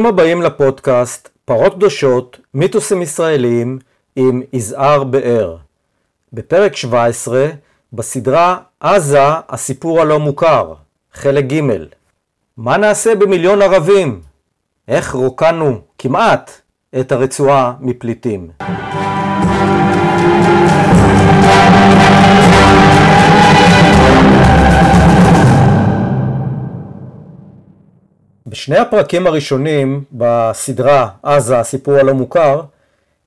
ברוכים הבאים לפודקאסט פרות קדושות, מיתוסים ישראליים עם יזהר באר. בפרק 17, בסדרה עזה, הסיפור הלא מוכר, חלק ג' מה נעשה במיליון ערבים? איך רוקנו כמעט את הרצועה מפליטים? בשני הפרקים הראשונים בסדרה עזה, הסיפור הלא מוכר,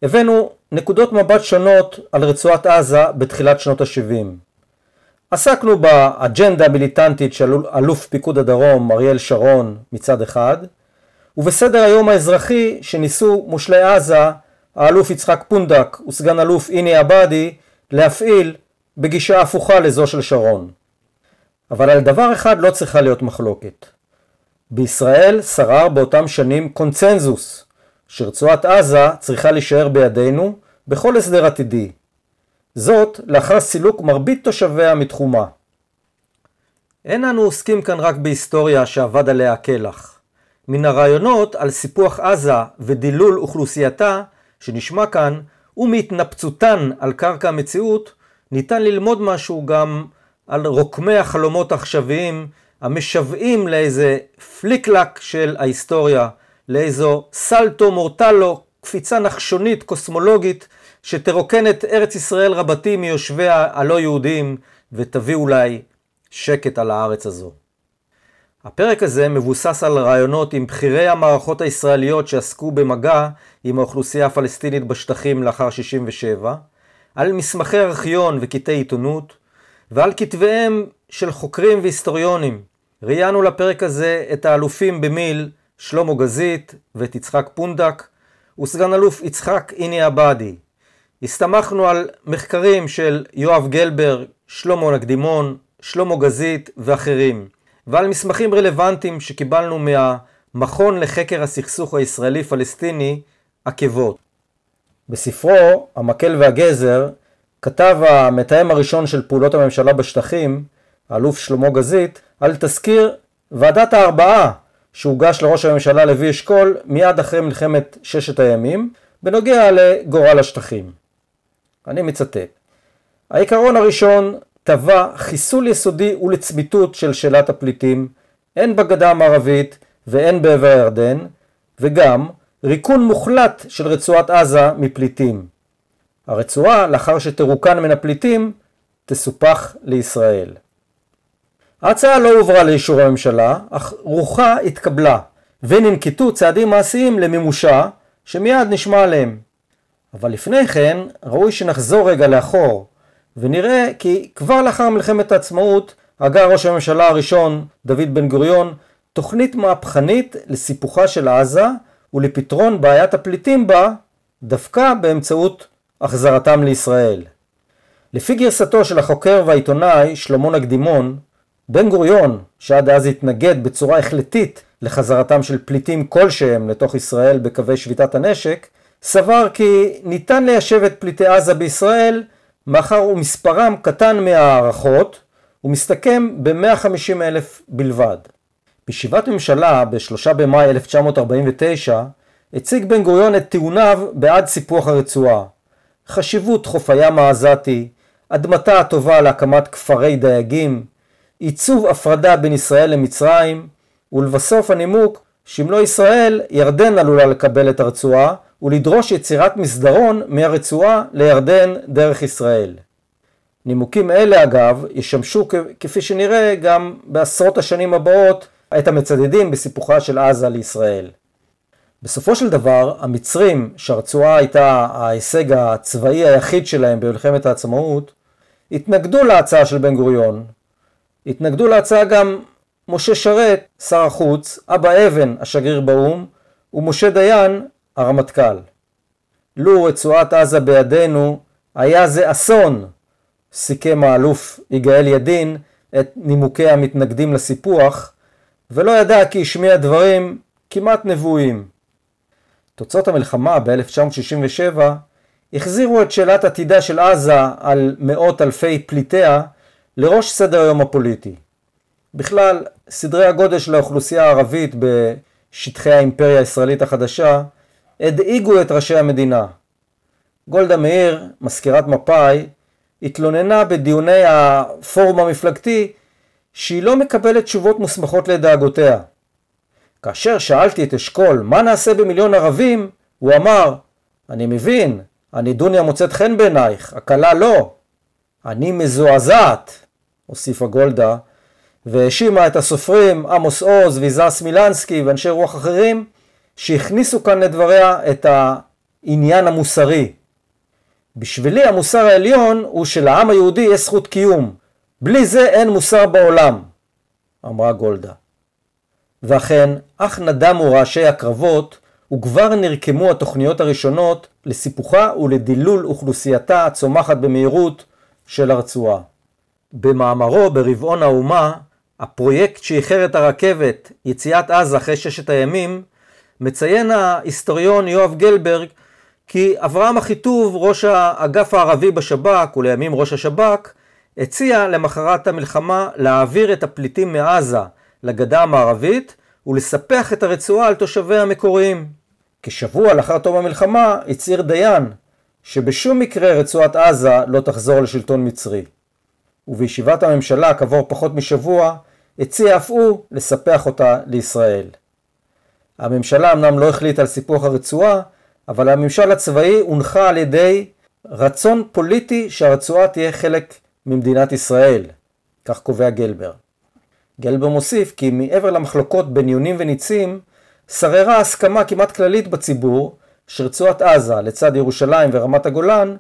הבאנו נקודות מבט שונות על רצועת עזה בתחילת שנות ה-70. עסקנו באג'נדה המיליטנטית של אלוף פיקוד הדרום אריאל שרון מצד אחד, ובסדר היום האזרחי שניסו מושלי עזה, האלוף יצחק פונדק וסגן אלוף איני עבאדי, להפעיל בגישה הפוכה לזו של שרון. אבל על דבר אחד לא צריכה להיות מחלוקת. בישראל שרר באותם שנים קונצנזוס שרצועת עזה צריכה להישאר בידינו בכל הסדר עתידי. זאת לאחר סילוק מרבית תושביה מתחומה. אין אנו עוסקים כאן רק בהיסטוריה שאבד עליה הקלח. מן הרעיונות על סיפוח עזה ודילול אוכלוסייתה שנשמע כאן ומהתנפצותן על קרקע המציאות ניתן ללמוד משהו גם על רוקמי החלומות העכשוויים המשוועים לאיזה פליקלק של ההיסטוריה, לאיזו סלטו מורטלו, קפיצה נחשונית קוסמולוגית שתרוקן את ארץ ישראל רבתי מיושביה הלא יהודים ותביא אולי שקט על הארץ הזו. הפרק הזה מבוסס על רעיונות עם בכירי המערכות הישראליות שעסקו במגע עם האוכלוסייה הפלסטינית בשטחים לאחר 67, על מסמכי ארכיון וקטעי עיתונות, ועל כתביהם של חוקרים והיסטוריונים. ראיינו לפרק הזה את האלופים במיל שלמה גזית ואת יצחק פונדק, וסגן אלוף יצחק איני עבאדי. הסתמכנו על מחקרים של יואב גלבר, שלמה נקדימון, שלמה גזית ואחרים, ועל מסמכים רלוונטיים שקיבלנו מהמכון לחקר הסכסוך הישראלי-פלסטיני, עקבות. בספרו "המקל והגזר" כתב המתאם הראשון של פעולות הממשלה בשטחים, האלוף שלמה גזית, על תזכיר ועדת הארבעה שהוגש לראש הממשלה לוי אשכול מיד אחרי מלחמת ששת הימים, בנוגע לגורל השטחים. אני מצטט: העיקרון הראשון טבע חיסול יסודי ולצמיתות של שאלת הפליטים, הן בגדה המערבית והן בעבר הירדן, וגם ריקון מוחלט של רצועת עזה מפליטים. הרצועה, לאחר שתרוקן מן הפליטים, תסופח לישראל. ההצעה לא הועברה לאישור הממשלה, אך רוחה התקבלה, וננקטו צעדים מעשיים למימושה, שמיד נשמע עליהם. אבל לפני כן, ראוי שנחזור רגע לאחור, ונראה כי כבר לאחר מלחמת העצמאות, הגה ראש הממשלה הראשון, דוד בן גוריון, תוכנית מהפכנית לסיפוחה של עזה ולפתרון בעיית הפליטים בה, דווקא באמצעות החזרתם לישראל. לפי גרסתו של החוקר והעיתונאי שלמה נקדימון, בן גוריון, שעד אז התנגד בצורה החלטית לחזרתם של פליטים כלשהם לתוך ישראל בקווי שביתת הנשק, סבר כי ניתן ליישב את פליטי עזה בישראל מאחר ומספרם קטן מההערכות ומסתכם ב-150 אלף בלבד. בישיבת ממשלה ב-3 במאי 1949 הציג בן גוריון את טיעוניו בעד סיפוח הרצועה. חשיבות חוף הים העזתי, אדמתה הטובה להקמת כפרי דייגים, עיצוב הפרדה בין ישראל למצרים, ולבסוף הנימוק שאם לא ישראל, ירדן עלולה לקבל את הרצועה ולדרוש יצירת מסדרון מהרצועה לירדן דרך ישראל. נימוקים אלה אגב ישמשו כפי שנראה גם בעשרות השנים הבאות את המצדדים בסיפוחה של עזה לישראל. בסופו של דבר המצרים שהרצועה הייתה ההישג הצבאי היחיד שלהם במלחמת העצמאות התנגדו להצעה של בן גוריון התנגדו להצעה גם משה שרת, שר החוץ, אבא אבן, השגריר באו"ם, ומשה דיין, הרמטכ"ל. לו רצועת עזה בידינו, היה זה אסון, סיכם האלוף יגאל ידין את נימוקי המתנגדים לסיפוח, ולא ידע כי השמיע דברים כמעט נבואיים. תוצאות המלחמה ב-1967 החזירו את שאלת עתידה של עזה על מאות אלפי פליטיה לראש סדר היום הפוליטי. בכלל, סדרי הגודל של האוכלוסייה הערבית שטחי האימפריה הישראלית החדשה, הדאיגו את ראשי המדינה. גולדה מאיר, מזכירת מפא"י, התלוננה בדיוני הפורום המפלגתי שהיא לא מקבלת תשובות מוסמכות לדאגותיה. כאשר שאלתי את אשכול מה נעשה במיליון ערבים, הוא אמר, אני מבין, הנידוניה מוצאת חן בעינייך, הקלה לא. אני מזועזעת, הוסיפה גולדה, והאשימה את הסופרים עמוס עוז ויזס מילנסקי ואנשי רוח אחרים שהכניסו כאן לדבריה את העניין המוסרי. בשבילי המוסר העליון הוא שלעם היהודי יש זכות קיום. בלי זה אין מוסר בעולם, אמרה גולדה. ואכן, אך נדמו רעשי הקרבות, וכבר נרקמו התוכניות הראשונות לסיפוחה ולדילול אוכלוסייתה הצומחת במהירות של הרצועה. במאמרו ברבעון האומה, הפרויקט שאיחר את הרכבת, יציאת עזה אחרי ששת הימים, מציין ההיסטוריון יואב גלברג כי אברהם אחיטוב, ראש האגף הערבי בשב"כ ולימים ראש השב"כ, הציע למחרת המלחמה להעביר את הפליטים מעזה לגדה המערבית ולספח את הרצועה על תושביה המקוריים. כשבוע לאחר תום המלחמה הצהיר דיין שבשום מקרה רצועת עזה לא תחזור לשלטון מצרי. ובישיבת הממשלה כעבור פחות משבוע הציע אף הוא לספח אותה לישראל. הממשלה אמנם לא החליטה על סיפוח הרצועה, אבל הממשל הצבאי הונחה על ידי רצון פוליטי שהרצועה תהיה חלק ממדינת ישראל, כך קובע גלבר. גלבר מוסיף כי מעבר למחלוקות בין יונים וניצים, שררה הסכמה כמעט כללית בציבור שרצועת עזה לצד ירושלים ורמת הגולן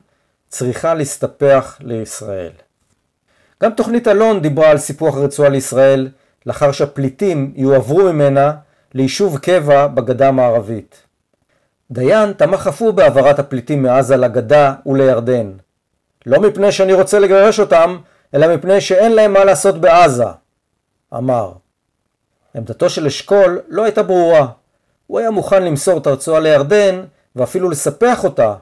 צריכה להסתפח לישראל. גם תוכנית אלון דיברה על סיפוח הרצועה לישראל לאחר שהפליטים יועברו ממנה ליישוב קבע בגדה המערבית. דיין תמך אף הוא בהעברת הפליטים מעזה לגדה ולירדן. לא מפני שאני רוצה לגרש אותם, אלא מפני שאין להם מה לעשות בעזה, אמר. עמדתו של אשכול לא הייתה ברורה. הוא היה מוכן למסור את הרצועה לירדן ואפילו לספח אותה,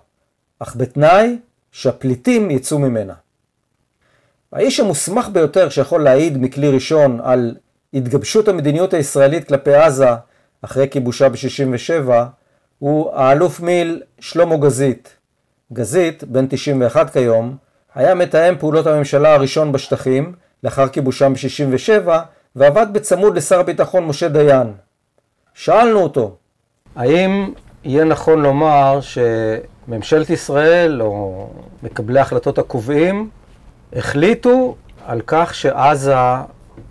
אך בתנאי שהפליטים יצאו ממנה. האיש המוסמך ביותר שיכול להעיד מכלי ראשון על התגבשות המדיניות הישראלית כלפי עזה אחרי כיבושה ב-67 הוא האלוף מיל שלמה גזית. גזית, בן 91 כיום, היה מתאם פעולות הממשלה הראשון בשטחים לאחר כיבושם ב-67 ועבד בצמוד לשר הביטחון משה דיין. שאלנו אותו, האם יהיה נכון לומר שממשלת ישראל או מקבלי ההחלטות הקובעים החליטו על כך שעזה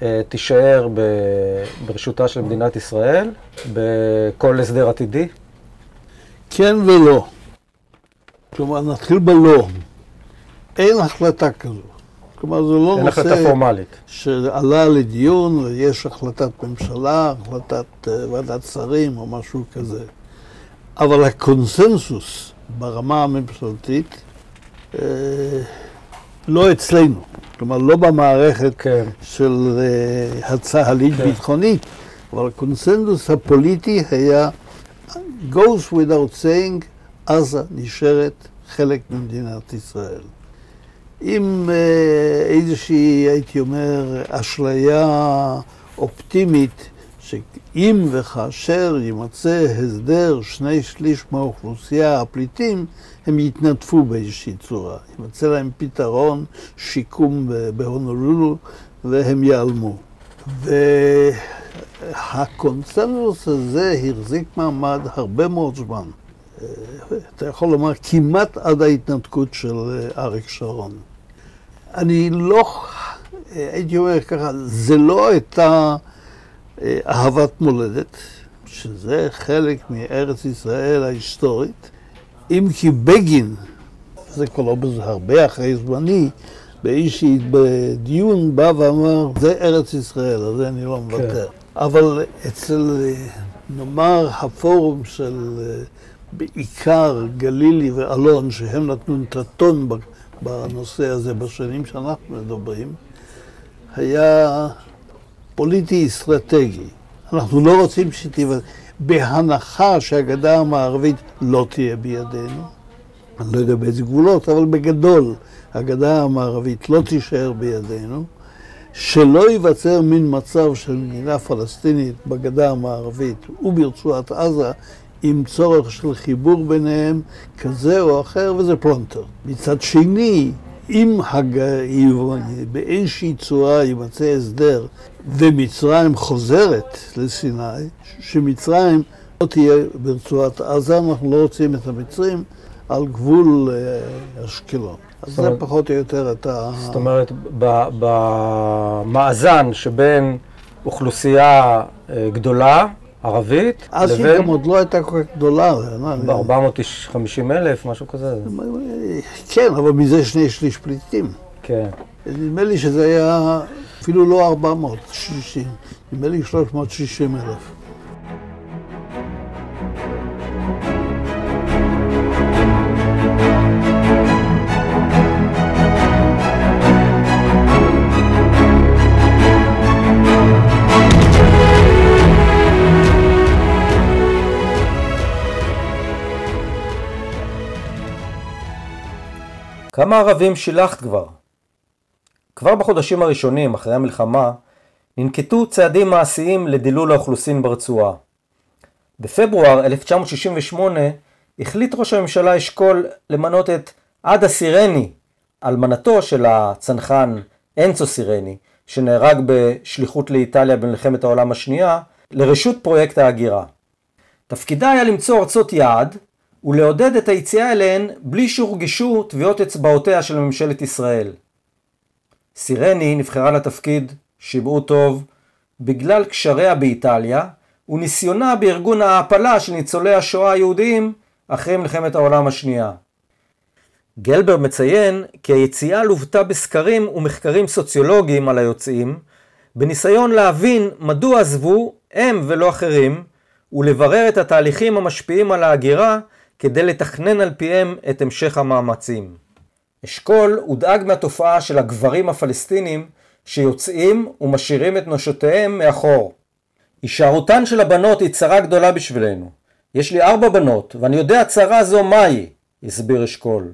אה, תישאר ברשותה של מדינת ישראל בכל הסדר עתידי? כן ולא. כלומר, נתחיל בלא. אין החלטה כזו. כלומר, זה לא אין נושא... החלטה פורמלית. שעלה לדיון ויש החלטת ממשלה, החלטת uh, ועדת שרים או משהו כזה. אבל הקונסנזוס ברמה הממשלתית uh, לא אצלנו. כלומר, לא במערכת כן. של uh, הצה"לית-ביטחונית, כן. אבל הקונסנזוס הפוליטי היה goes without saying, עזה נשארת חלק ממדינת ישראל. עם אה, איזושהי, הייתי אומר, אשליה אופטימית, שאם וכאשר יימצא הסדר שני שליש מהאוכלוסייה, הפליטים, הם יתנדפו באיזושהי צורה. יימצא להם פתרון, שיקום בהונולולו, והם ייעלמו. והקונצנזוס הזה החזיק מעמד הרבה מאוד זמן. אתה יכול לומר כמעט עד ההתנתקות של אריק שרון. אני לא, הייתי אומר ככה, זה לא הייתה אהבת מולדת, שזה חלק מארץ ישראל ההיסטורית, אם כי בגין, זה כבר לא בזה הרבה אחרי זמני, באיזשהי דיון בא ואמר, זה ארץ ישראל, על זה אני לא מוותר. כן. אבל אצל, נאמר, הפורום של בעיקר גלילי ואלון, שהם נתנו את הטון בנושא הזה בשנים שאנחנו מדברים, היה פוליטי-אסטרטגי. אנחנו לא רוצים שתהיה, בהנחה שהגדה המערבית לא תהיה בידינו, אני לא יודע באיזה גבולות, אבל בגדול הגדה המערבית לא תישאר בידינו, שלא ייווצר מין מצב של מדינה פלסטינית בגדה המערבית וברצועת עזה עם צורך של חיבור ביניהם כזה או אחר, וזה פלונטר. מצד שני, אם הג... באיזושהי צורה יימצא הסדר ומצרים חוזרת לסיני, שמצרים לא תהיה ברצועת עזה, אנחנו לא רוצים את המצרים על גבול אה, אשקלון. אז זה פחות או יותר את ה... זאת אומרת, במאזן שבין אוכלוסייה אה, גדולה, ערבית, אז היא גם עוד לא הייתה כל כך גדולה. ב-450 אלף, משהו כזה. כן, אבל מזה שני שליש פליטים. כן. נדמה לי שזה היה אפילו לא 460, נדמה לי 360 אלף. כמה ערבים שילחת כבר? כבר בחודשים הראשונים אחרי המלחמה ננקטו צעדים מעשיים לדילול האוכלוסין ברצועה. בפברואר 1968 החליט ראש הממשלה אשכול למנות את עדה סירני, אלמנתו של הצנחן אנצו סירני, שנהרג בשליחות לאיטליה במלחמת העולם השנייה, לרשות פרויקט ההגירה. תפקידה היה למצוא ארצות יעד ולעודד את היציאה אליהן בלי שהורגשו טביעות אצבעותיה של ממשלת ישראל. סירני נבחרה לתפקיד, שיבעו טוב, בגלל קשריה באיטליה וניסיונה בארגון ההעפלה של ניצולי השואה היהודיים אחרי מלחמת העולם השנייה. גלבר מציין כי היציאה לוותה בסקרים ומחקרים סוציולוגיים על היוצאים, בניסיון להבין מדוע עזבו הם ולא אחרים, ולברר את התהליכים המשפיעים על ההגירה כדי לתכנן על פיהם את המשך המאמצים. אשכול הודאג מהתופעה של הגברים הפלסטינים שיוצאים ומשאירים את נשותיהם מאחור. הישארותן של הבנות היא צרה גדולה בשבילנו. יש לי ארבע בנות, ואני יודע צרה זו מהי, הסביר אשכול.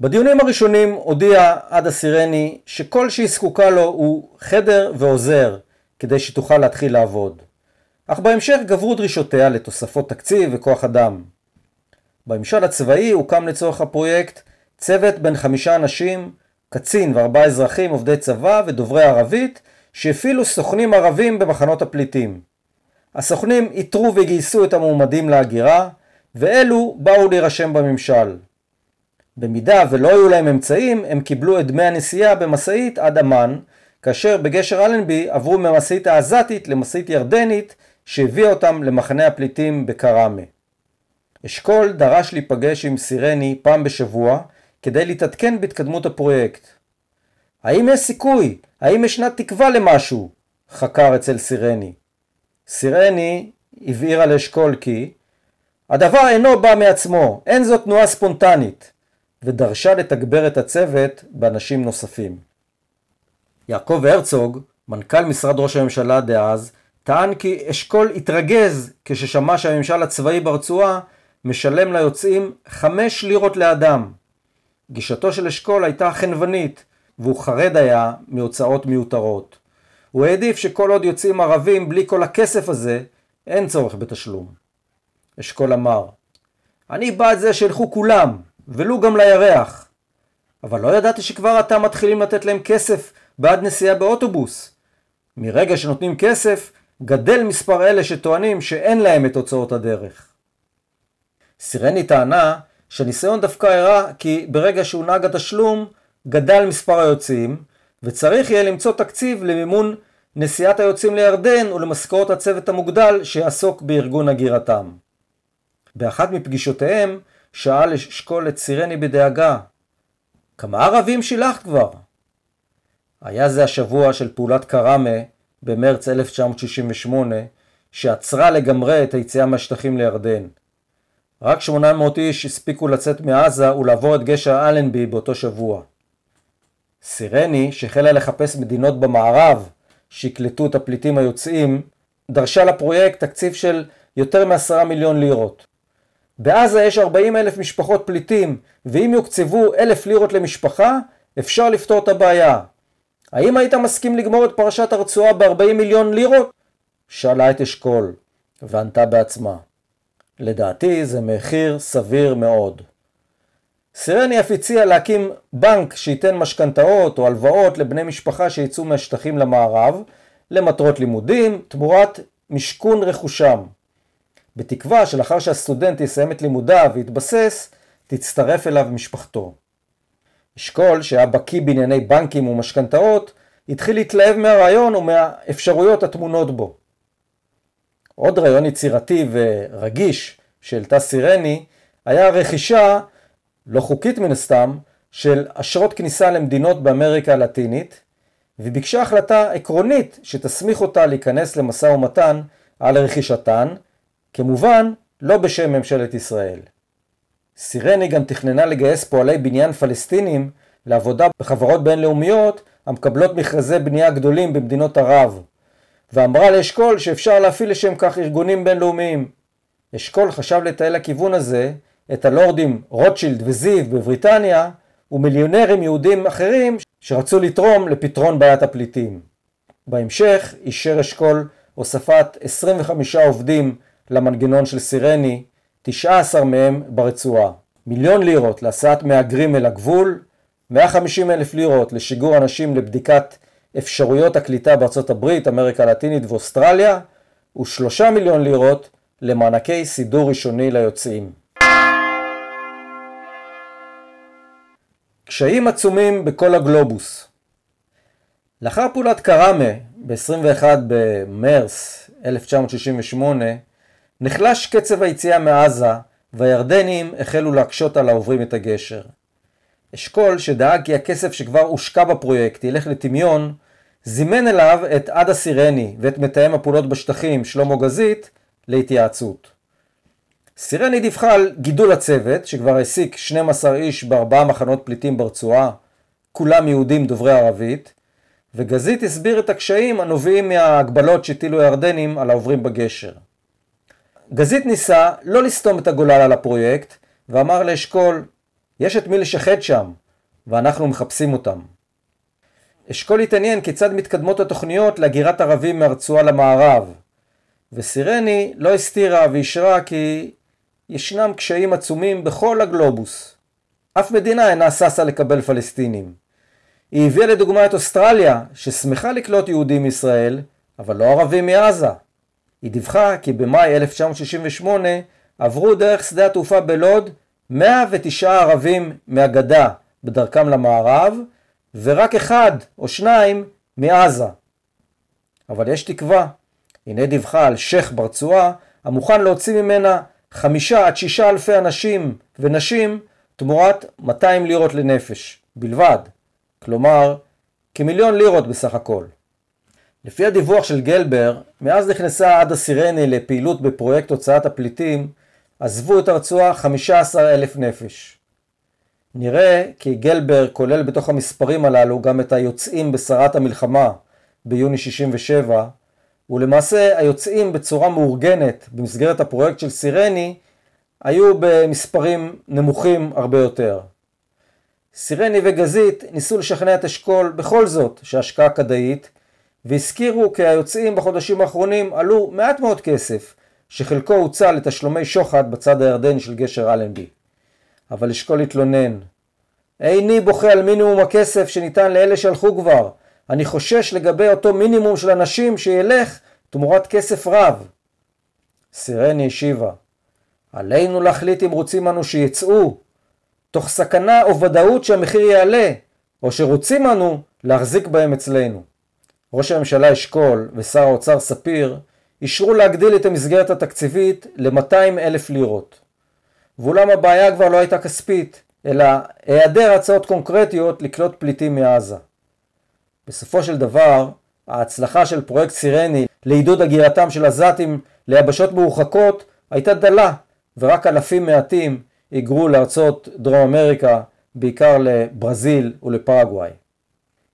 בדיונים הראשונים הודיע עדה סירני שכל שהיא זקוקה לו הוא חדר ועוזר כדי שתוכל להתחיל לעבוד. אך בהמשך גברו דרישותיה לתוספות תקציב וכוח אדם. בממשל הצבאי הוקם לצורך הפרויקט צוות בין חמישה אנשים, קצין וארבעה אזרחים עובדי צבא ודוברי ערבית, שהפעילו סוכנים ערבים במחנות הפליטים. הסוכנים איתרו וגייסו את המועמדים להגירה, ואלו באו להירשם בממשל. במידה ולא היו להם אמצעים, הם קיבלו את דמי הנסיעה במשאית עד אמ"ן, כאשר בגשר אלנבי עברו ממשאית העזתית למשאית ירדנית, שהביאה אותם למחנה הפליטים בקראמה. אשכול דרש להיפגש עם סירני פעם בשבוע כדי להתעדכן בהתקדמות הפרויקט. האם יש סיכוי? האם ישנה תקווה למשהו? חקר אצל סירני. סירני הבהירה לאשכול כי הדבר אינו בא מעצמו, אין זו תנועה ספונטנית, ודרשה לתגבר את הצוות באנשים נוספים. יעקב הרצוג, מנכ"ל משרד ראש הממשלה דאז, טען כי אשכול התרגז כששמע שהממשל הצבאי ברצועה משלם ליוצאים חמש לירות לאדם. גישתו של אשכול הייתה חנוונית, והוא חרד היה מהוצאות מיותרות. הוא העדיף שכל עוד יוצאים ערבים בלי כל הכסף הזה, אין צורך בתשלום. אשכול אמר, אני בעד זה שילכו כולם, ולו גם לירח. אבל לא ידעתי שכבר עתה מתחילים לתת להם כסף בעד נסיעה באוטובוס. מרגע שנותנים כסף, גדל מספר אלה שטוענים שאין להם את הוצאות הדרך. סירני טענה שהניסיון דווקא הראה כי ברגע שהונהג התשלום גדל מספר היוצאים וצריך יהיה למצוא תקציב למימון נסיעת היוצאים לירדן ולמשכורת הצוות המוגדל שיעסוק בארגון הגירתם. באחת מפגישותיהם שאל אשכול את סירני בדאגה כמה ערבים שילחת כבר? היה זה השבוע של פעולת קראמה במרץ 1968 שעצרה לגמרי את היציאה מהשטחים לירדן. רק 800 איש הספיקו לצאת מעזה ולעבור את גשר אלנבי באותו שבוע. סירני, שהחלה לחפש מדינות במערב שיקלטו את הפליטים היוצאים, דרשה לפרויקט תקציב של יותר מ-10 מיליון לירות. בעזה יש 40 אלף משפחות פליטים, ואם יוקצבו אלף לירות למשפחה, אפשר לפתור את הבעיה. האם היית מסכים לגמור את פרשת הרצועה ב-40 מיליון לירות? שאלה את אשכול, וענתה בעצמה. לדעתי זה מחיר סביר מאוד. סירני אף הציע להקים בנק שייתן משכנתאות או הלוואות לבני משפחה שיצאו מהשטחים למערב למטרות לימודים תמורת משכון רכושם. בתקווה שלאחר שהסטודנט יסיים את לימודיו ויתבסס, תצטרף אליו משפחתו. אשכול, שהיה בקיא בענייני בנקים ומשכנתאות, התחיל להתלהב מהרעיון ומהאפשרויות הטמונות בו. עוד רעיון יצירתי ורגיש שהעלתה סירני היה רכישה, לא חוקית מן הסתם, של אשרות כניסה למדינות באמריקה הלטינית, וביקשה החלטה עקרונית שתסמיך אותה להיכנס למשא ומתן על רכישתן, כמובן לא בשם ממשלת ישראל. סירני גם תכננה לגייס פועלי בניין פלסטינים לעבודה בחברות בינלאומיות המקבלות מכרזי בנייה גדולים במדינות ערב, ואמרה לאשכול שאפשר להפעיל לשם כך ארגונים בינלאומיים. אשכול חשב לתעל לכיוון הזה את הלורדים רוטשילד וזיו בבריטניה ומיליונרים יהודים אחרים שרצו לתרום לפתרון בעיית הפליטים. בהמשך אישר אשכול הוספת 25 עובדים למנגנון של סירני, 19 מהם ברצועה. מיליון לירות להסעת מהגרים אל הגבול, 150 אלף לירות לשיגור אנשים לבדיקת אפשרויות הקליטה בארצות הברית, אמריקה הלטינית ואוסטרליה, ושלושה מיליון לירות למענקי סידור ראשוני ליוצאים. קשיים עצומים בכל הגלובוס. לאחר פעולת קראמה ב-21 במרס 1968, נחלש קצב היציאה מעזה והירדנים החלו להקשות על העוברים את הגשר. אשכול, שדאג כי הכסף שכבר הושקע בפרויקט ילך לטמיון, זימן אליו את עדה סירני ואת מתאם הפעולות בשטחים, שלמה גזית, להתייעצות. סירני דיווחה על גידול הצוות, שכבר העסיק 12 איש בארבעה מחנות פליטים ברצועה, כולם יהודים דוברי ערבית, וגזית הסביר את הקשיים הנובעים מההגבלות שהטילו הירדנים על העוברים בגשר. גזית ניסה לא לסתום את הגולל על הפרויקט, ואמר לאשכול, יש את מי לשחד שם, ואנחנו מחפשים אותם. אשכול התעניין כיצד מתקדמות התוכניות להגירת ערבים מהרצועה למערב, וסירני לא הסתירה ואישרה כי ישנם קשיים עצומים בכל הגלובוס. אף מדינה אינה ששה לקבל פלסטינים. היא הביאה לדוגמה את אוסטרליה, ששמחה לקלוט יהודים מישראל, אבל לא ערבים מעזה. היא דיווחה כי במאי 1968 עברו דרך שדה התעופה בלוד 109 ערבים מהגדה בדרכם למערב, ורק אחד או שניים מעזה. אבל יש תקווה. הנה דיווחה על שייח' ברצועה המוכן להוציא ממנה חמישה עד שישה אלפי אנשים ונשים תמורת 200 לירות לנפש בלבד, כלומר כמיליון לירות בסך הכל. לפי הדיווח של גלבר, מאז נכנסה עדה סירני לפעילות בפרויקט הוצאת הפליטים, עזבו את הרצועה 15 אלף נפש. נראה כי גלבר כולל בתוך המספרים הללו גם את היוצאים בסערת המלחמה ביוני 67, ולמעשה היוצאים בצורה מאורגנת במסגרת הפרויקט של סירני היו במספרים נמוכים הרבה יותר. סירני וגזית ניסו לשכנע את אשכול בכל זאת שהשקעה כדאית והזכירו כי היוצאים בחודשים האחרונים עלו מעט מאוד כסף שחלקו הוצא לתשלומי שוחד בצד הירדני של גשר אלנבי. אבל אשכול התלונן. איני בוכה על מינימום הכסף שניתן לאלה שהלכו כבר. אני חושש לגבי אותו מינימום של אנשים שילך תמורת כסף רב. סירני השיבה, עלינו להחליט אם רוצים אנו שיצאו, תוך סכנה או ודאות שהמחיר יעלה, או שרוצים אנו להחזיק בהם אצלנו. ראש הממשלה אשכול ושר האוצר ספיר אישרו להגדיל את המסגרת התקציבית ל-200 אלף לירות. ואולם הבעיה כבר לא הייתה כספית, אלא היעדר הצעות קונקרטיות לקלוט פליטים מעזה. בסופו של דבר, ההצלחה של פרויקט סירני לעידוד הגירתם של עזתים ליבשות מרוחקות הייתה דלה, ורק אלפים מעטים היגרו לארצות דרום אמריקה, בעיקר לברזיל ולפרגוואי.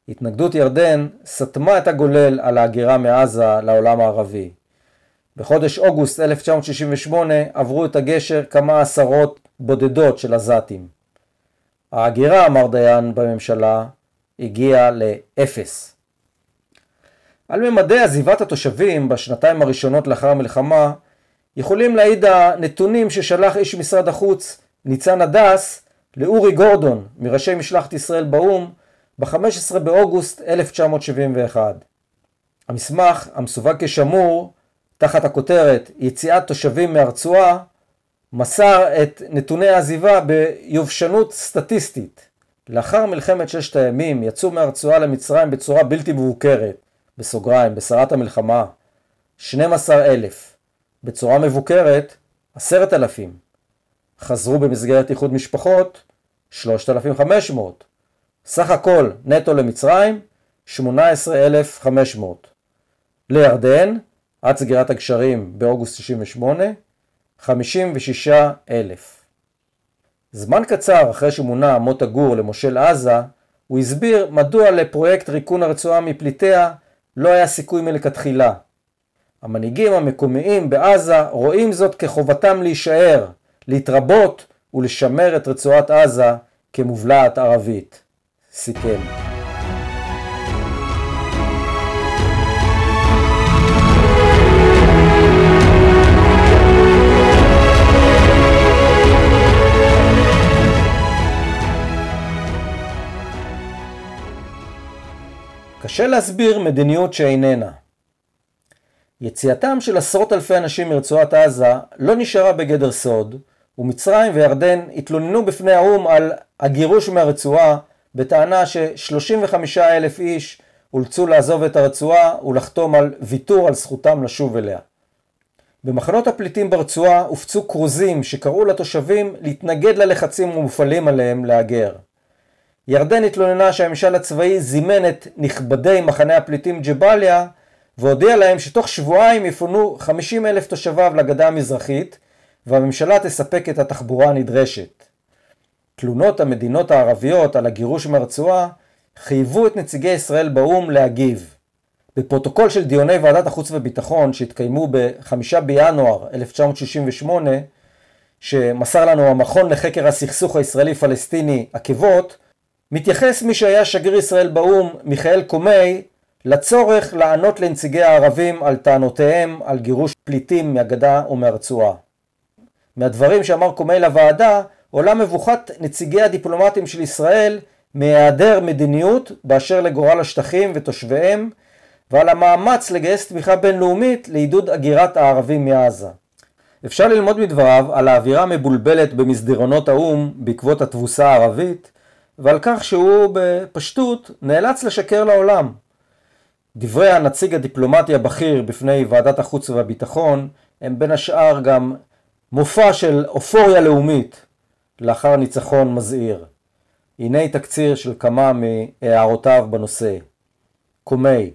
התנגדות ירדן סתמה את הגולל על ההגירה מעזה לעולם הערבי. בחודש אוגוסט 1968 עברו את הגשר כמה עשרות בודדות של עזתים. ההגירה, אמר דיין בממשלה, הגיעה לאפס. על ממדי עזיבת התושבים בשנתיים הראשונות לאחר המלחמה יכולים להעיד הנתונים ששלח איש משרד החוץ ניצן הדס לאורי גורדון מראשי משלחת ישראל באו"ם ב-15 באוגוסט 1971. המסמך המסווג כשמור תחת הכותרת יציאת תושבים מהרצועה מסר את נתוני העזיבה ביובשנות סטטיסטית. לאחר מלחמת ששת הימים יצאו מהרצועה למצרים בצורה בלתי מבוקרת, בסוגריים, בסערת המלחמה, 12,000, בצורה מבוקרת, 10,000. חזרו במסגרת איחוד משפחות, 3,500. סך הכל נטו למצרים, 18,500. לירדן, עד סגירת הגשרים באוגוסט 68, 56,000. זמן קצר אחרי שמונה מוטה גור למושל עזה, הוא הסביר מדוע לפרויקט ריקון הרצועה מפליטיה לא היה סיכוי מלכתחילה. המנהיגים המקומיים בעזה רואים זאת כחובתם להישאר, להתרבות ולשמר את רצועת עזה כמובלעת ערבית. סיכם. קשה להסביר מדיניות שאיננה. יציאתם של עשרות אלפי אנשים מרצועת עזה לא נשארה בגדר סוד, ומצרים וירדן התלוננו בפני האו"ם על הגירוש מהרצועה בטענה ש-35 אלף איש אולצו לעזוב את הרצועה ולחתום על ויתור על זכותם לשוב אליה. במחנות הפליטים ברצועה הופצו כרוזים שקראו לתושבים להתנגד ללחצים המופעלים עליהם להגר. ירדן התלוננה שהממשל הצבאי זימן את נכבדי מחנה הפליטים ג'באליה והודיע להם שתוך שבועיים יפונו 50 אלף תושביו לגדה המזרחית והממשלה תספק את התחבורה הנדרשת. תלונות המדינות הערביות על הגירוש מהרצועה חייבו את נציגי ישראל באו"ם להגיב. בפרוטוקול של דיוני ועדת החוץ והביטחון שהתקיימו ב-5 בינואר 1968, שמסר לנו המכון לחקר הסכסוך הישראלי-פלסטיני עקבות, מתייחס מי שהיה שגריר ישראל באו"ם, מיכאל קומי, לצורך לענות לנציגי הערבים על טענותיהם על גירוש פליטים מהגדה ומהרצועה. מהדברים שאמר קומי לוועדה, עולה מבוכת נציגי הדיפלומטים של ישראל מהיעדר מדיניות באשר לגורל השטחים ותושביהם, ועל המאמץ לגייס תמיכה בינלאומית לעידוד הגירת הערבים מעזה. אפשר ללמוד מדבריו על האווירה המבולבלת במסדרונות האו"ם בעקבות התבוסה הערבית, ועל כך שהוא בפשטות נאלץ לשקר לעולם. דברי הנציג הדיפלומטי הבכיר בפני ועדת החוץ והביטחון הם בין השאר גם מופע של אופוריה לאומית לאחר ניצחון מזהיר. הנה תקציר של כמה מהערותיו בנושא. קומי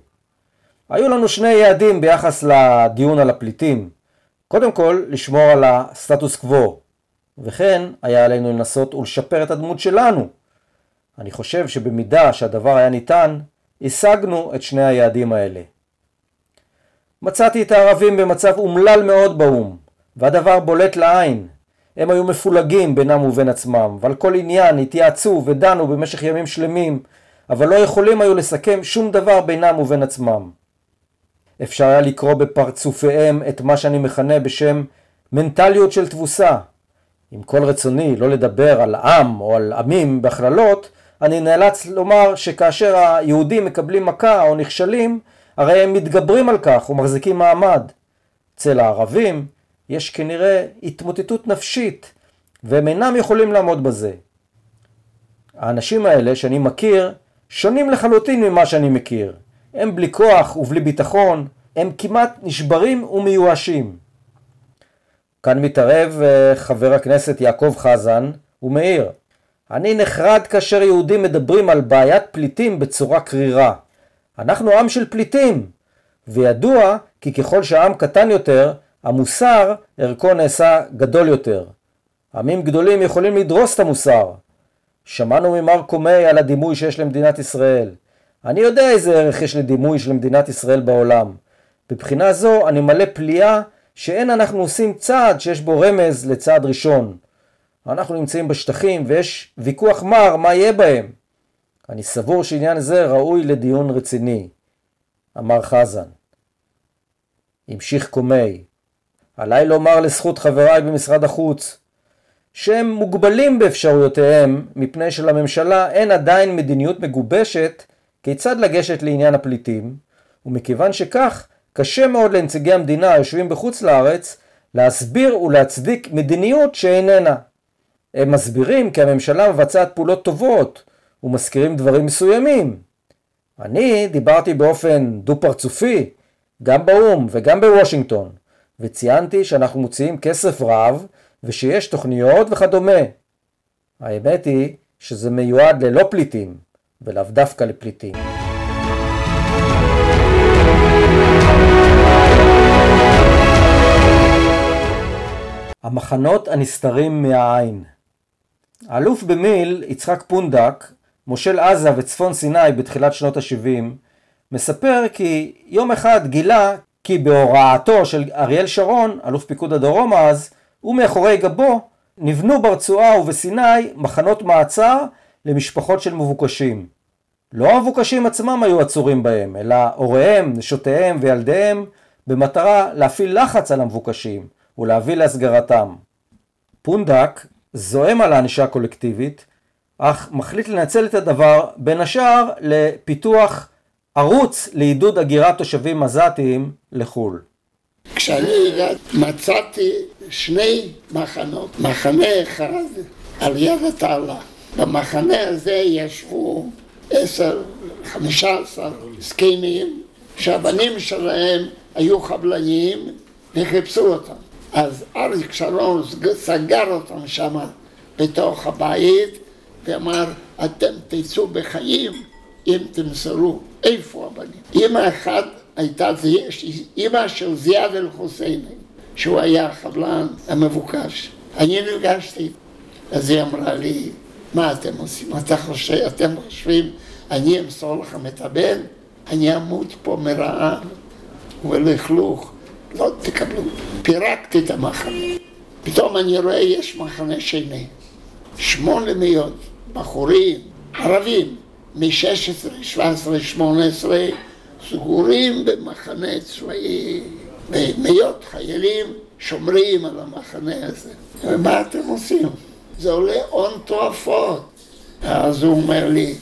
היו לנו שני יעדים ביחס לדיון על הפליטים. קודם כל, לשמור על הסטטוס קוו, וכן היה עלינו לנסות ולשפר את הדמות שלנו. אני חושב שבמידה שהדבר היה ניתן, השגנו את שני היעדים האלה. מצאתי את הערבים במצב אומלל מאוד באו"ם, והדבר בולט לעין. הם היו מפולגים בינם ובין עצמם, ועל כל עניין התייעצו ודנו במשך ימים שלמים, אבל לא יכולים היו לסכם שום דבר בינם ובין עצמם. אפשר היה לקרוא בפרצופיהם את מה שאני מכנה בשם מנטליות של תבוסה. עם כל רצוני לא לדבר על עם או על עמים בהכללות, אני נאלץ לומר שכאשר היהודים מקבלים מכה או נכשלים, הרי הם מתגברים על כך ומחזיקים מעמד. אצל הערבים יש כנראה התמוטטות נפשית, והם אינם יכולים לעמוד בזה. האנשים האלה שאני מכיר, שונים לחלוטין ממה שאני מכיר. הם בלי כוח ובלי ביטחון, הם כמעט נשברים ומיואשים. כאן מתערב אה, חבר הכנסת יעקב חזן ומאיר. אני נחרד כאשר יהודים מדברים על בעיית פליטים בצורה קרירה. אנחנו עם של פליטים, וידוע כי ככל שהעם קטן יותר, המוסר ערכו נעשה גדול יותר. עמים גדולים יכולים לדרוס את המוסר. שמענו ממר קומי על הדימוי שיש למדינת ישראל. אני יודע איזה ערך יש לדימוי של מדינת ישראל בעולם. בבחינה זו אני מלא פליאה שאין אנחנו עושים צעד שיש בו רמז לצעד ראשון. אנחנו נמצאים בשטחים ויש ויכוח מר מה יהיה בהם. אני סבור שעניין זה ראוי לדיון רציני. אמר חזן. המשיך קומי, עליי לומר לזכות חבריי במשרד החוץ, שהם מוגבלים באפשרויותיהם מפני שלממשלה אין עדיין מדיניות מגובשת כיצד לגשת לעניין הפליטים, ומכיוון שכך קשה מאוד לנציגי המדינה היושבים בחוץ לארץ להסביר ולהצדיק מדיניות שאיננה. הם מסבירים כי הממשלה מבצעת פעולות טובות ומזכירים דברים מסוימים. אני דיברתי באופן דו-פרצופי, גם באו"ם וגם בוושינגטון, וציינתי שאנחנו מוציאים כסף רב ושיש תוכניות וכדומה. האמת היא שזה מיועד ללא פליטים, ולאו דווקא לפליטים. המחנות הנסתרים מהעין האלוף במיל יצחק פונדק, מושל עזה וצפון סיני בתחילת שנות ה-70, מספר כי יום אחד גילה כי בהוראתו של אריאל שרון, אלוף פיקוד הדרום אז, ומאחורי גבו, נבנו ברצועה ובסיני מחנות מעצר למשפחות של מבוקשים. לא המבוקשים עצמם היו עצורים בהם, אלא הוריהם, נשותיהם וילדיהם, במטרה להפעיל לחץ על המבוקשים ולהביא להסגרתם. פונדק זועם על הענישה הקולקטיבית, אך מחליט לנצל את הדבר בין השאר לפיתוח ערוץ לעידוד הגירת תושבים עזתיים לחו"ל. כשאני מצאתי שני מחנות, מחנה אחד על יד התעלה. במחנה הזה ישבו עשר, חמישה עשר זקנים שהבנים שלהם היו חבלנים וחיפשו אותם. אז אריק שרון סגר אותם שם בתוך הבית ואמר אתם תצאו בחיים אם תמסרו איפה הבנים. אמא אחת הייתה אמא של זיאד אל-חוסייני שהוא היה החבלן המבוקש. אני נפגשתי אז היא אמרה לי מה אתם עושים? אתה חושב, אתם חושבים אני אמסור לכם את הבן? אני אמות פה מרעב ולכלוך לא תקבלו. פירקתי את המחנה. פתאום אני רואה יש מחנה שני. שמונה מאות בחורים, ערבים, מ-16, 17, 18, סגורים במחנה צבאי, ומאות חיילים שומרים על המחנה הזה. ומה אתם עושים? זה עולה הון תועפות. אז הוא אומר לי,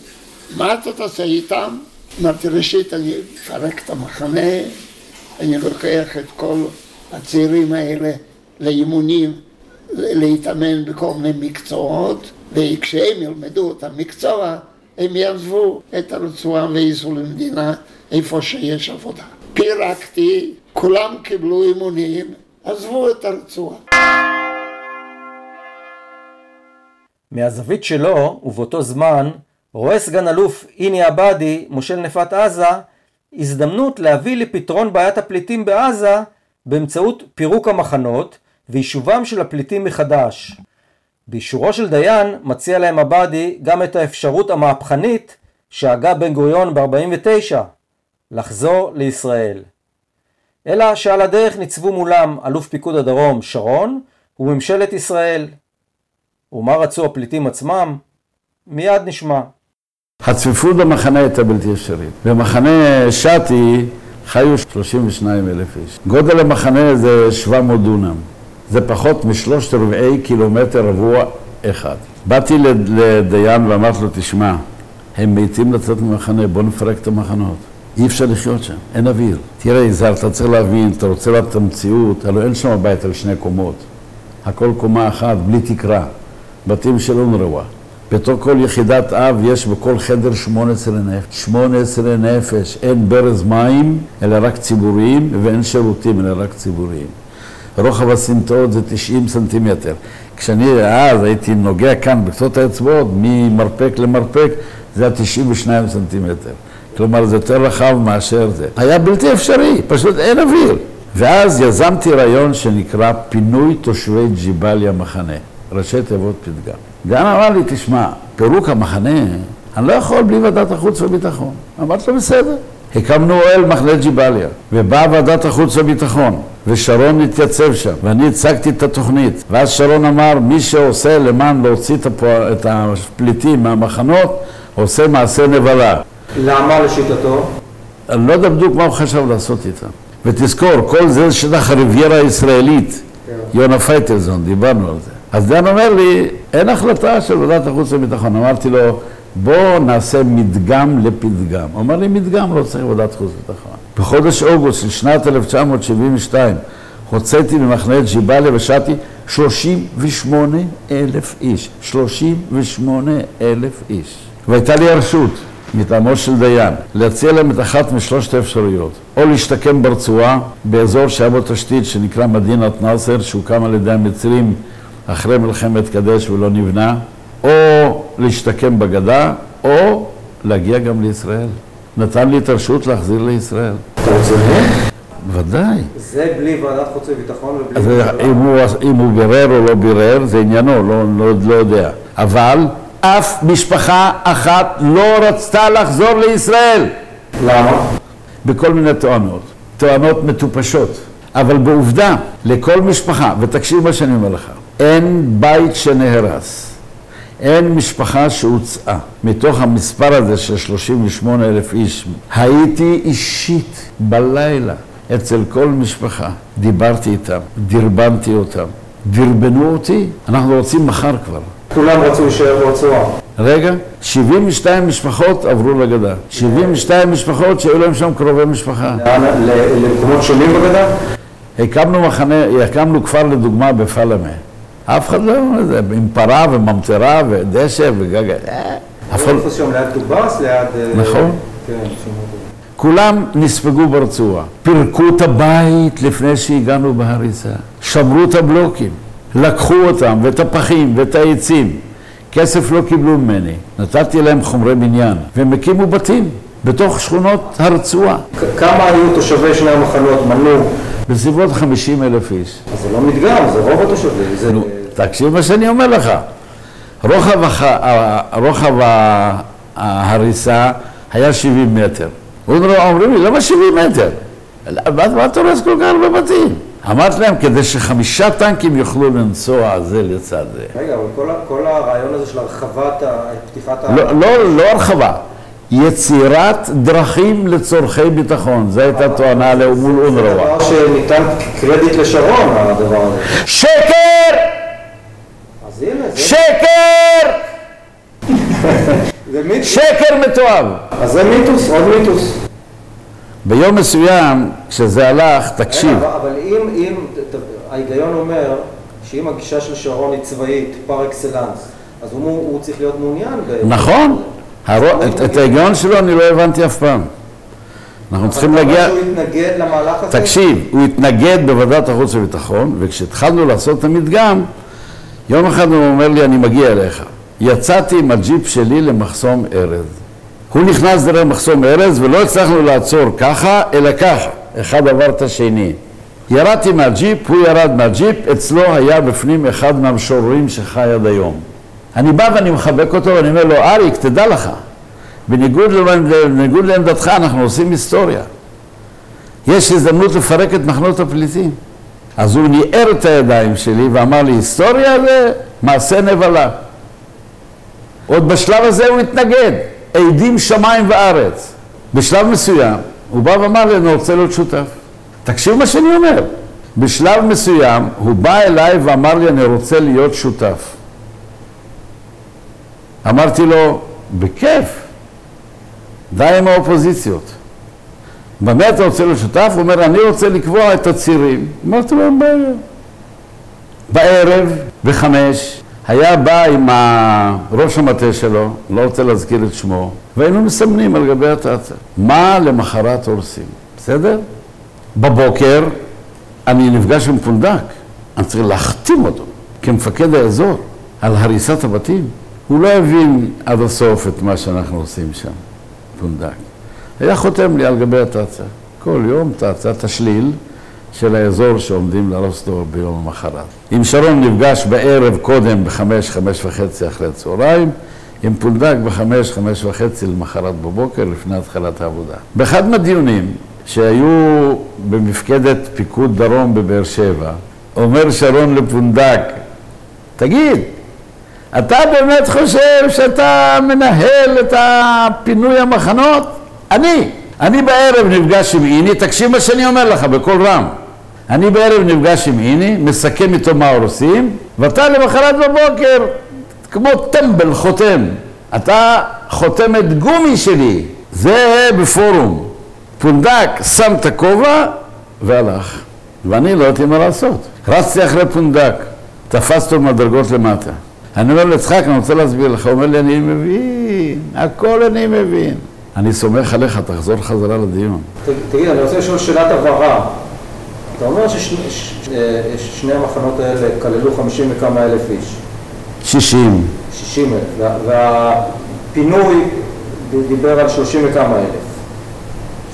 מה אתה תעשה איתם? אמרתי, ראשית אני אפרק את המחנה, אני לוקח את כל הצעירים האלה לאימונים, להתאמן בכל מיני מקצועות, וכשהם ילמדו את המקצוע, הם יעזבו את הרצועה וייסעו למדינה איפה שיש עבודה. פירקתי, כולם קיבלו אימונים, עזבו את הרצועה. מהזווית שלו, ובאותו זמן, רואה סגן אלוף איני עבאדי, מושל נפת עזה, הזדמנות להביא לפתרון בעיית הפליטים בעזה באמצעות פירוק המחנות ויישובם של הפליטים מחדש. באישורו של דיין מציע להם עבאדי גם את האפשרות המהפכנית שהגה בן גוריון ב-49, לחזור לישראל. אלא שעל הדרך ניצבו מולם אלוף פיקוד הדרום שרון וממשלת ישראל. ומה רצו הפליטים עצמם? מיד נשמע. הצפיפות במחנה הייתה בלתי אפשרית. במחנה שתי חיו 32 אלף איש. גודל המחנה זה 700 דונם. זה פחות משלושת רבעי קילומטר רבוע אחד. באתי לדיין ואמרתי לו, תשמע, הם מתים לצאת ממחנה, בוא נפרק את המחנות. אי אפשר לחיות שם, אין אוויר. תראה, יזהר, אתה צריך להבין, אתה רוצה לדעת את המציאות, הלוא אין שם בית על שני קומות. הכל קומה אחת, בלי תקרה. בתים של אונרווה. בתוך כל יחידת אב יש בכל חדר 18 נפש. 18 נפש, אין ברז מים, אלא רק ציבוריים, ואין שירותים, אלא רק ציבוריים. רוחב הסמטאות זה 90 סנטימטר. כשאני אז הייתי נוגע כאן בקצות האצבעות, ממרפק למרפק, זה היה 92 סנטימטר. כלומר, זה יותר רחב מאשר זה. היה בלתי אפשרי, פשוט אין אוויר. ואז יזמתי רעיון שנקרא פינוי תושבי ג'יבליה מחנה, ראשי תיבות פתגם. דן אמר לי, תשמע, פירוק המחנה, אני לא יכול בלי ועדת החוץ והביטחון. אמרתי לו, בסדר. הקמנו אוהל מחנה ג'יבליה, ובאה ועדת החוץ והביטחון, ושרון התייצב שם, ואני הצגתי את התוכנית, ואז שרון אמר, מי שעושה למען להוציא את הפליטים מהמחנות, עושה מעשה נבלה. למה לשיטתו? אני לא יודע בדיוק מה הוא חשב לעשות איתם. ותזכור, כל זה שטח הריביירה הישראלית, יונה פייטלזון, דיברנו על זה. אז דן אומר לי, אין החלטה של ועדת החוץ והביטחון. אמרתי לו, בוא נעשה מדגם לפתגם. הוא אמר לי, מדגם לא צריך ועדת חוץ וביטחון. בחודש אוגוסט של שנת 1972 הוצאתי ממחנה ג'יבאליה ושעתי 38 אלף איש. 38 אלף איש. והייתה לי הרשות מטעמו של דיין להציע להם את אחת משלושת האפשרויות או להשתקם ברצועה באזור שהיה בו תשתית שנקרא מדינת נאסר שהוקם על ידי המצרים אחרי מלחמת קדש ולא נבנה או להשתקם בגדה או להגיע גם לישראל. נתן לי את הרשות להחזיר לישראל. אתה רוצה? ודאי. זה בלי ועדת חוץ וביטחון ובלי... אז אם הוא, אם הוא בירר או לא בירר, זה עניינו, לא, לא, לא יודע. אבל אף משפחה אחת לא רצתה לחזור לישראל. למה? בכל מיני טוענות. טוענות מטופשות. אבל בעובדה, לכל משפחה, ותקשיב מה שאני אומר לך, אין בית שנהרס. אין משפחה שהוצאה. מתוך המספר הזה של 38 אלף איש, הייתי אישית בלילה אצל כל משפחה. דיברתי איתם, דרבנתי אותם. דרבנו אותי, אנחנו רוצים מחר כבר. כולם רצו להישאר ברצועה. רגע, 72 משפחות עברו לגדה. 72 משפחות שהיו להם שם קרובי משפחה. למקומות שונים בגדה? הקמנו מחנה, הקמנו כפר לדוגמה בפלמה. אף אחד לא, זה, עם פרה וממטרה ודשא וגג... אה, אף אחד... איפה שם? ליד דובס? ליד... אה, נכון. כן. כולם נספגו ברצועה. פירקו את הבית לפני שהגענו בהריסה. שמרו את הבלוקים. לקחו אותם, ואת הפחים, ואת העצים. כסף לא קיבלו ממני. נתתי להם חומרי בניין. והם הקימו בתים בתוך שכונות הרצועה. כמה היו תושבי שני המחנות מנו? בסביבות 50 אלף איש. זה לא מדגם, זה רוב התושבים. זה... תקשיב מה שאני אומר לך. רוחב, הח... ההריסה היה 70 מטר. אונר"א אומרים לי, למה 70 מטר? מה מה אתה הורס כל כך הרבה בתים? אמרתי להם, כדי שחמישה טנקים יוכלו לנסוע זה לצד זה. רגע, אבל כל, הרעיון הזה של הרחבת, פתיחת ה... לא, לא, לא הרחבה, יצירת דרכים לצורכי ביטחון. זו הייתה טוענה מול זה אונר"א. דבר שניתן קרדיט לשרון, הדבר הזה. שקר! זה, שקר! זה. שקר מתועב. אז זה מיתוס, עוד מיתוס. ביום מסוים, כשזה הלך, תקשיב, אבל אם, אם, ההיגיון אומר שאם הגישה של שרון היא צבאית, פר אקסלנס, אז הוא, צריך להיות מעוניין. נכון, הרו- את- את ההיגיון שלו אני לא הבנתי אף פעם. אנחנו צריכים אבל להגיע, שהוא התנגד למהלך הזה? תקשיב, הוא התנגד בוועדת החוץ והביטחון, וכשהתחלנו לעשות את המדגם, יום אחד הוא אומר לי, אני מגיע אליך. יצאתי עם הג'יפ שלי למחסום ארז. הוא נכנס דרך מחסום ארז ולא הצלחנו לעצור ככה, אלא ככה. אחד עבר את השני. ירדתי מהג'יפ, הוא ירד מהג'יפ, אצלו היה בפנים אחד מהמשוררים שחי עד היום. אני בא ואני מחבק אותו ואני אומר לו, אריק, תדע לך, בניגוד, בניגוד לעמדתך אנחנו עושים היסטוריה. יש הזדמנות לפרק את מחנות הפליטים. אז הוא ניער את הידיים שלי ואמר לי, היסטוריה זה מעשה נבלה. עוד בשלב הזה הוא התנגד, עדים שמיים וארץ. בשלב מסוים, הוא בא ואמר לי, אני רוצה להיות שותף. תקשיב מה שאני אומר. בשלב מסוים, הוא בא אליי ואמר לי, אני רוצה להיות שותף. אמרתי לו, בכיף, די עם האופוזיציות. במה אתה רוצה להיות שותף? הוא אומר, אני רוצה לקבוע את הצירים. אמרתי לו, בעיה. בערב, בחמש, היה בא עם ראש המטה שלו, לא רוצה להזכיר את שמו, והיינו מסמנים על גבי התצ"א. מה למחרת הורסים, בסדר? בבוקר אני נפגש עם פונדק, אני צריך להחתים אותו כמפקד האזור על הריסת הבתים. הוא לא הבין עד הסוף את מה שאנחנו עושים שם, פונדק. היה חותם לי על גבי התצ"א. כל יום תצ"א, תשליל של האזור שעומדים להרוס אותו ביום המחרת. עם שרון נפגש בערב קודם בחמש, חמש וחצי אחרי הצהריים, עם פונדק בחמש, חמש וחצי למחרת בבוקר, לפני התחלת העבודה. באחד מהדיונים שהיו במפקדת פיקוד דרום בבאר שבע, אומר שרון לפונדק, תגיד, אתה באמת חושב שאתה מנהל את הפינוי המחנות? אני. אני בערב נפגש עם איני, תקשיב מה שאני אומר לך בקול רם. אני בערב נפגש עם איני, מסכם איתו מה עושים, ואתה למחרת בבוקר, כמו טמבל חותם. אתה חותמת גומי שלי. זה בפורום. פונדק שם את הכובע והלך. ואני לא יודעת מה לעשות. רצתי אחרי פונדק, תפסתי מהדרגות למטה. אני אומר ליצחק, אני רוצה להסביר לך. הוא אומר לי, אני מבין, הכל אני מבין. אני סומך עליך, תחזור חזרה לדיון. תגיד, אני רוצה לשאול שאלת הבהרה. אתה אומר ששני המחנות האלה כללו 50 וכמה אלף איש. 60. 60 אלף. והפינוי דיבר על 30 וכמה אלף.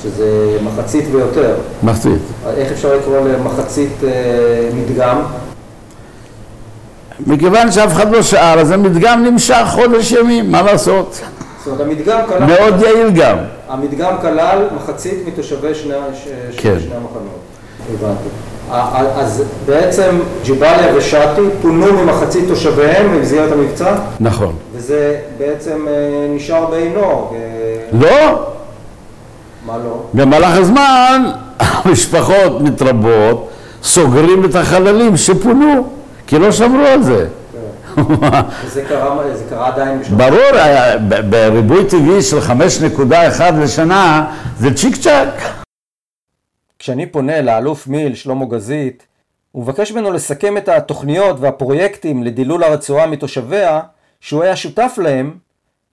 שזה מחצית ויותר. מחצית. איך אפשר לקרוא למחצית אה, מדגם? מכיוון שאף אחד לא שאל, אז המדגם נמשך חודש ימים, מה לעשות? זאת אומרת, המדגם כלל... מאוד יעיל גם. המדגם כלל מחצית מתושבי שני, ש, כן. שני המחנות. הבנתי. אז בעצם ג'יבאליה ושאטי פונו ממחצית תושביהם במסגרת המבצע? נכון. וזה בעצם אה, נשאר בעינו. לא. מה לא? במהלך הזמן המשפחות מתרבות, סוגרים את החללים שפונו, כי לא שמרו על זה. זה קרה עדיין בשנות... ברור, בריבוי טבעי של 5.1 לשנה זה צ'יק צ'אק. כשאני פונה לאלוף מיל, שלמה גזית, ומבקש ממנו לסכם את התוכניות והפרויקטים לדילול הרצועה מתושביה, שהוא היה שותף להם,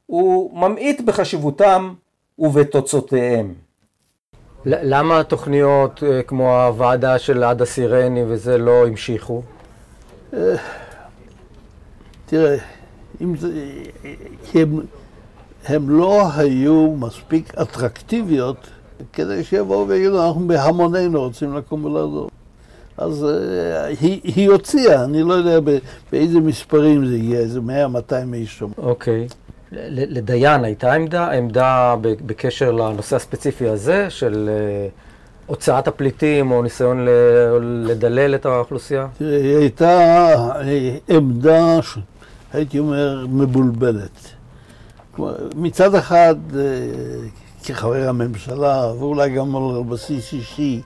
הוא ממעיט בחשיבותם ובתוצאותיהם. למה התוכניות אה, כמו הוועדה של עדה סירני וזה לא המשיכו? תראה, אם זה, הם, הם לא היו מספיק אטרקטיביות כדי שיבואו ויגידו, אנחנו בהמוננו רוצים לקום ולעזור. אז אה, היא, היא הוציאה, אני לא יודע ב- באיזה מספרים זה הגיע, איזה 100-200 איש שם. אוקיי. לדיין הייתה עמדה, עמדה בקשר לנושא הספציפי הזה של אה, הוצאת הפליטים או ניסיון לדלל את האוכלוסייה? תראה, היא הייתה אה, עמדה, הייתי אומר, מבולבלת. מצד אחד, אה, כחבר הממשלה, ואולי גם על בסיס אישי,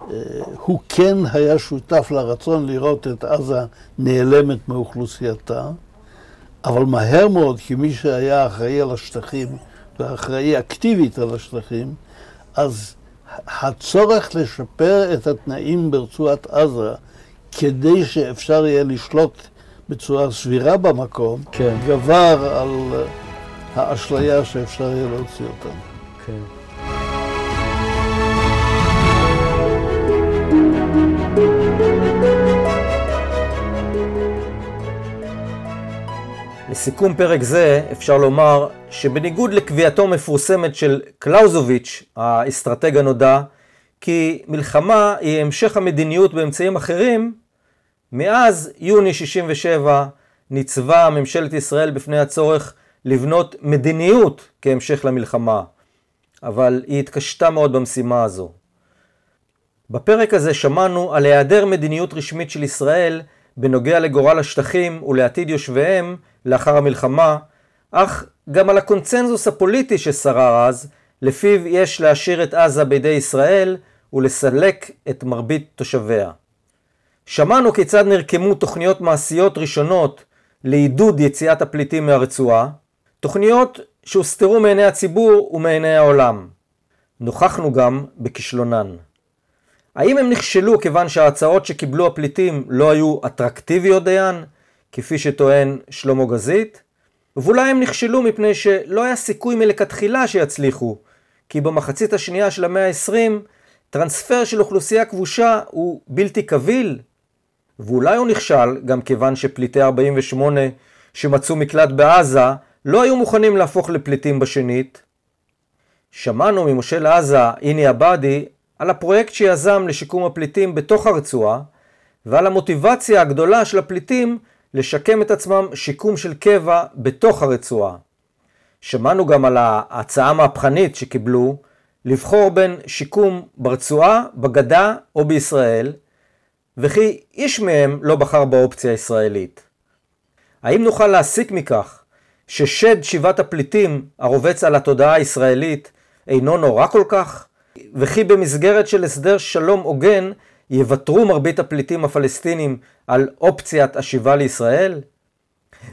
אה, הוא כן היה שותף לרצון לראות את עזה נעלמת מאוכלוסייתה, אבל מהר מאוד, כמי שהיה אחראי על השטחים, ואחראי אקטיבית על השטחים, אז הצורך לשפר את התנאים ברצועת עזה כדי שאפשר יהיה לשלוט בצורה סבירה במקום, כן. גבר על האשליה שאפשר יהיה להוציא אותם. כן. לסיכום פרק זה אפשר לומר שבניגוד לקביעתו המפורסמת של קלאוזוביץ', האסטרטג הנודע, כי מלחמה היא המשך המדיניות באמצעים אחרים, מאז יוני 67 ניצבה ממשלת ישראל בפני הצורך לבנות מדיניות כהמשך למלחמה, אבל היא התקשתה מאוד במשימה הזו. בפרק הזה שמענו על היעדר מדיניות רשמית של ישראל בנוגע לגורל השטחים ולעתיד יושביהם לאחר המלחמה, אך גם על הקונצנזוס הפוליטי ששרר אז, לפיו יש להשאיר את עזה בידי ישראל ולסלק את מרבית תושביה. שמענו כיצד נרקמו תוכניות מעשיות ראשונות לעידוד יציאת הפליטים מהרצועה, תוכניות שהוסתרו מעיני הציבור ומעיני העולם. נוכחנו גם בכישלונן. האם הם נכשלו כיוון שההצעות שקיבלו הפליטים לא היו אטרקטיביות דיין, כפי שטוען שלמה גזית? ואולי הם נכשלו מפני שלא היה סיכוי מלכתחילה שיצליחו, כי במחצית השנייה של המאה ה-20 טרנספר של אוכלוסייה כבושה הוא בלתי קביל, ואולי הוא נכשל גם כיוון שפליטי 48 שמצאו מקלט בעזה לא היו מוכנים להפוך לפליטים בשנית. שמענו ממושל עזה, איני עבאדי, על הפרויקט שיזם לשיקום הפליטים בתוך הרצועה, ועל המוטיבציה הגדולה של הפליטים לשקם את עצמם שיקום של קבע בתוך הרצועה. שמענו גם על ההצעה המהפכנית שקיבלו לבחור בין שיקום ברצועה, בגדה או בישראל, וכי איש מהם לא בחר באופציה הישראלית. האם נוכל להסיק מכך ששד שיבת הפליטים הרובץ על התודעה הישראלית אינו נורא כל כך? וכי במסגרת של הסדר שלום הוגן יוותרו מרבית הפליטים הפלסטינים על אופציית השיבה לישראל?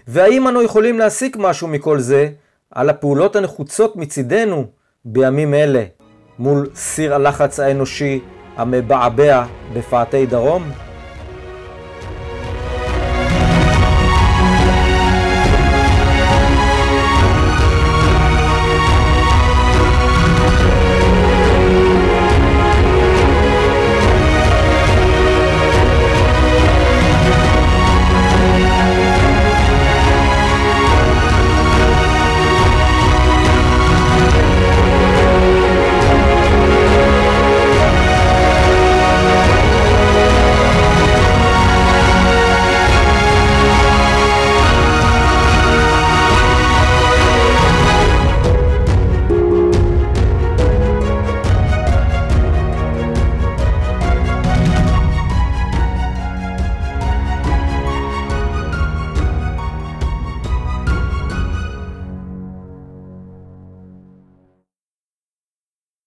והאם אנו יכולים להסיק משהו מכל זה על הפעולות הנחוצות מצידנו בימים אלה מול סיר הלחץ האנושי המבעבע בפאתי דרום?